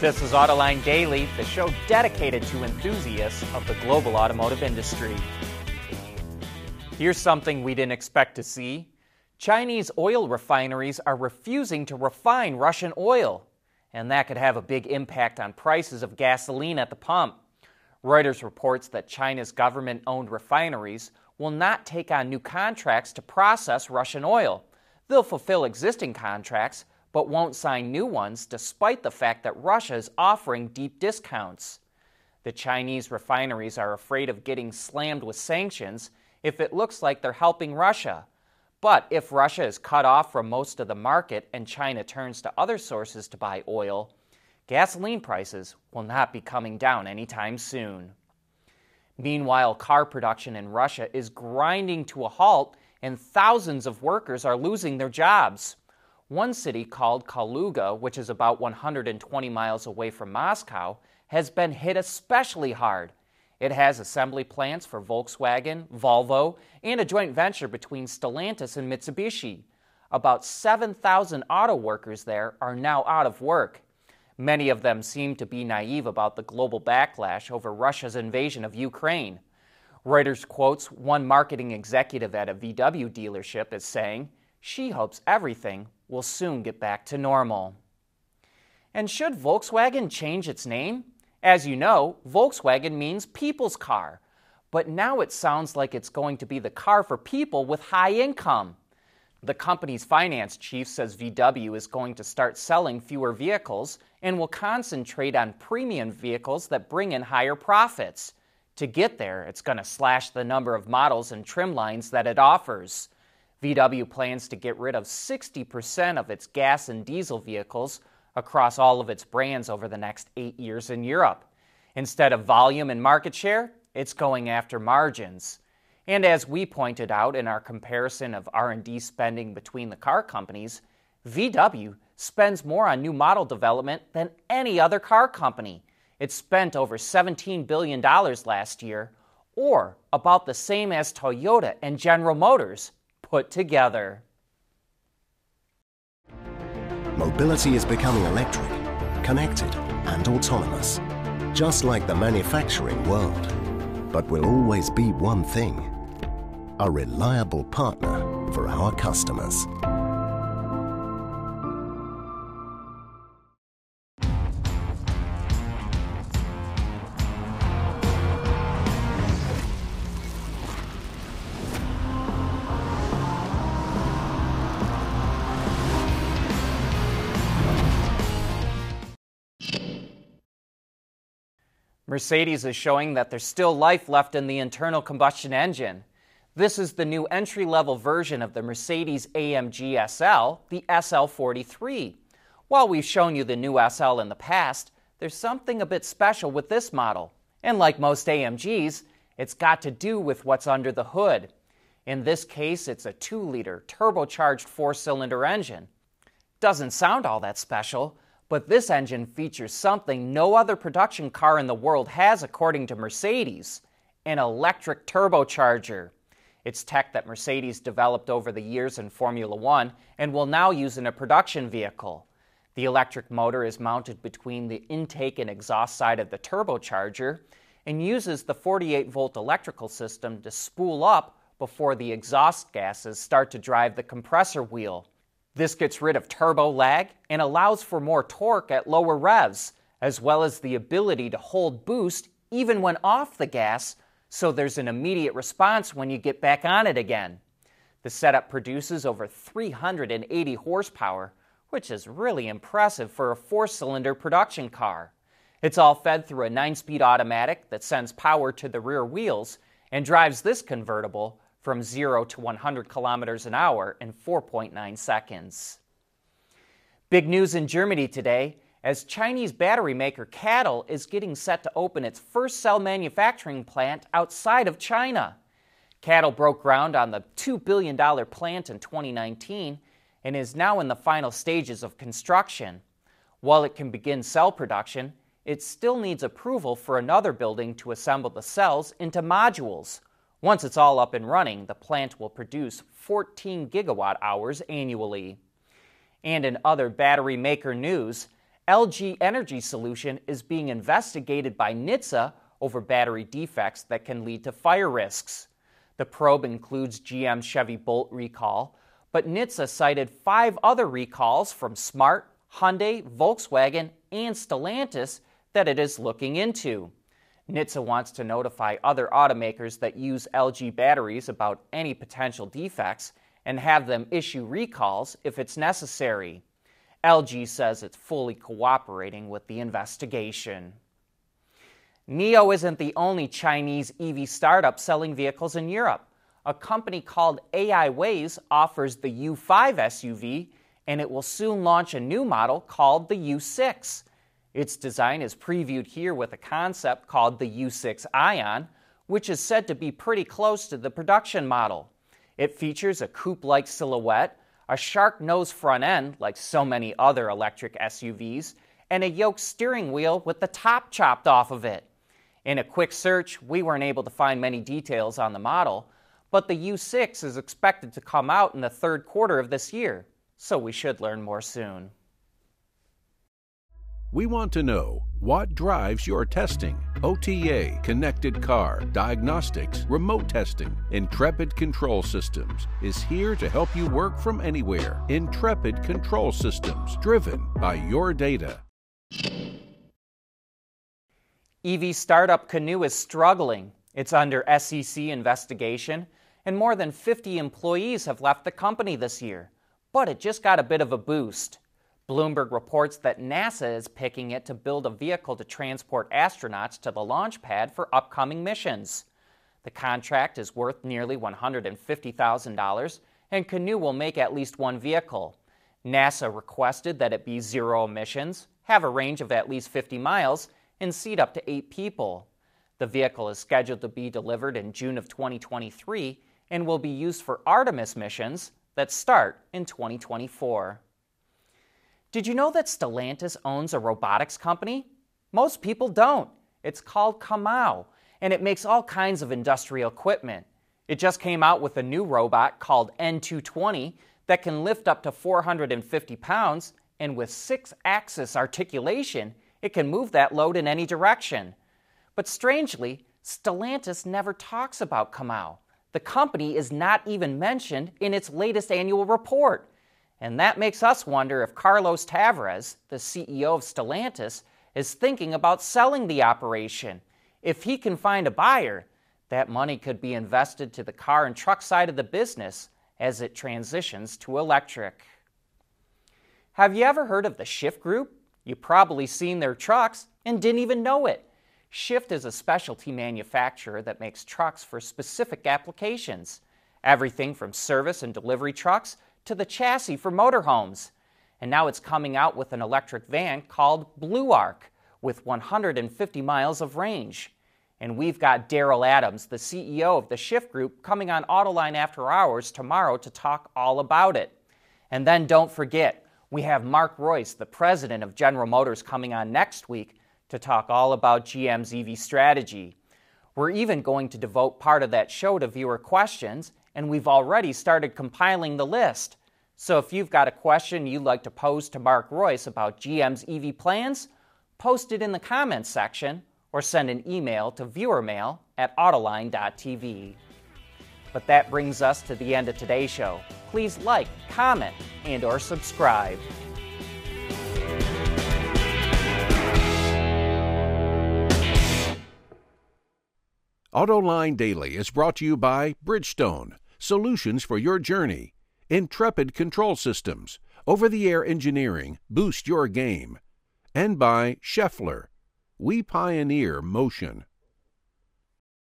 This is Autoline Daily, the show dedicated to enthusiasts of the global automotive industry. Here's something we didn't expect to see Chinese oil refineries are refusing to refine Russian oil, and that could have a big impact on prices of gasoline at the pump. Reuters reports that China's government owned refineries will not take on new contracts to process Russian oil. They'll fulfill existing contracts, but won't sign new ones despite the fact that Russia is offering deep discounts. The Chinese refineries are afraid of getting slammed with sanctions if it looks like they're helping Russia. But if Russia is cut off from most of the market and China turns to other sources to buy oil, gasoline prices will not be coming down anytime soon. Meanwhile, car production in Russia is grinding to a halt and thousands of workers are losing their jobs. One city called Kaluga, which is about 120 miles away from Moscow, has been hit especially hard. It has assembly plants for Volkswagen, Volvo, and a joint venture between Stellantis and Mitsubishi. About 7,000 auto workers there are now out of work. Many of them seem to be naive about the global backlash over Russia's invasion of Ukraine. Reuters quotes one marketing executive at a VW dealership as saying, She hopes everything will soon get back to normal. And should Volkswagen change its name? As you know, Volkswagen means people's car, but now it sounds like it's going to be the car for people with high income. The company's finance chief says VW is going to start selling fewer vehicles and will concentrate on premium vehicles that bring in higher profits. To get there, it's going to slash the number of models and trim lines that it offers. VW plans to get rid of 60% of its gas and diesel vehicles across all of its brands over the next eight years in Europe. Instead of volume and market share, it's going after margins. And as we pointed out in our comparison of R&D spending between the car companies, VW spends more on new model development than any other car company. It spent over $17 billion last year, or about the same as Toyota and General Motors put together. Mobility is becoming electric, connected, and autonomous, just like the manufacturing world. But will always be one thing a reliable partner for our customers. Mercedes is showing that there's still life left in the internal combustion engine. This is the new entry level version of the Mercedes AMG SL, the SL43. While we've shown you the new SL in the past, there's something a bit special with this model. And like most AMGs, it's got to do with what's under the hood. In this case, it's a 2 liter turbocharged four cylinder engine. Doesn't sound all that special, but this engine features something no other production car in the world has, according to Mercedes an electric turbocharger. It's tech that Mercedes developed over the years in Formula One and will now use in a production vehicle. The electric motor is mounted between the intake and exhaust side of the turbocharger and uses the 48 volt electrical system to spool up before the exhaust gases start to drive the compressor wheel. This gets rid of turbo lag and allows for more torque at lower revs, as well as the ability to hold boost even when off the gas so there's an immediate response when you get back on it again. The setup produces over 380 horsepower, which is really impressive for a four cylinder production car. It's all fed through a 9 speed automatic that sends power to the rear wheels and drives this convertible from 0 to 100 kilometers an hour in 4.9 seconds. Big news in Germany today as Chinese battery maker CATL is getting set to open its first cell manufacturing plant outside of China. CATL broke ground on the $2 billion plant in 2019 and is now in the final stages of construction. While it can begin cell production, it still needs approval for another building to assemble the cells into modules. Once it's all up and running, the plant will produce 14 gigawatt hours annually. And in other battery maker news, LG Energy Solution is being investigated by NHTSA over battery defects that can lead to fire risks. The probe includes GM Chevy Bolt recall, but NHTSA cited five other recalls from Smart, Hyundai, Volkswagen, and Stellantis that it is looking into. NHTSA wants to notify other automakers that use LG batteries about any potential defects and have them issue recalls if it's necessary. LG says it's fully cooperating with the investigation. NIO isn't the only Chinese EV startup selling vehicles in Europe. A company called Aiways offers the U5 SUV, and it will soon launch a new model called the U6. Its design is previewed here with a concept called the U6 Ion, which is said to be pretty close to the production model. It features a coupe like silhouette, a shark nose front end, like so many other electric SUVs, and a yoke steering wheel with the top chopped off of it. In a quick search, we weren't able to find many details on the model, but the U6 is expected to come out in the third quarter of this year, so we should learn more soon. We want to know what drives your testing. OTA, connected car, diagnostics, remote testing. Intrepid Control Systems is here to help you work from anywhere. Intrepid Control Systems, driven by your data. EV startup Canoo is struggling. It's under SEC investigation, and more than 50 employees have left the company this year. But it just got a bit of a boost. Bloomberg reports that NASA is picking it to build a vehicle to transport astronauts to the launch pad for upcoming missions. The contract is worth nearly $150,000, and Canoo will make at least one vehicle. NASA requested that it be zero emissions, have a range of at least 50 miles, and seat up to eight people. The vehicle is scheduled to be delivered in June of 2023 and will be used for Artemis missions that start in 2024. Did you know that Stellantis owns a robotics company? Most people don't. It's called Comau, and it makes all kinds of industrial equipment. It just came out with a new robot called N220 that can lift up to 450 pounds, and with six axis articulation, it can move that load in any direction. But strangely, Stellantis never talks about Comau. The company is not even mentioned in its latest annual report. And that makes us wonder if Carlos Tavares, the CEO of Stellantis, is thinking about selling the operation. If he can find a buyer, that money could be invested to the car and truck side of the business as it transitions to electric. Have you ever heard of the Shyft Group? You've probably seen their trucks and didn't even know it. Shyft is a specialty manufacturer that makes trucks for specific applications. Everything from service and delivery trucks to the chassis for motorhomes. And now it's coming out with an electric van called Blue Arc with 150 miles of range. And we've got Daryl Adams, the CEO of the Shyft Group, coming on Autoline After Hours tomorrow to talk all about it. And then don't forget, we have Mark Reuss, the president of General Motors, coming on next week to talk all about GM's EV strategy. We're even going to devote part of that show to viewer questions, and we've already started compiling the list. So if you've got a question you'd like to pose to Mark Reuss about GM's EV plans, post it in the comments section or send an email to viewermail at autoline.tv. But that brings us to the end of today's show. Please like, comment, and or subscribe. AutoLine Daily is brought to you by Bridgestone, solutions for your journey. Intrepid Control Systems, over the air engineering, boost your game. And by Schaeffler, we pioneer motion.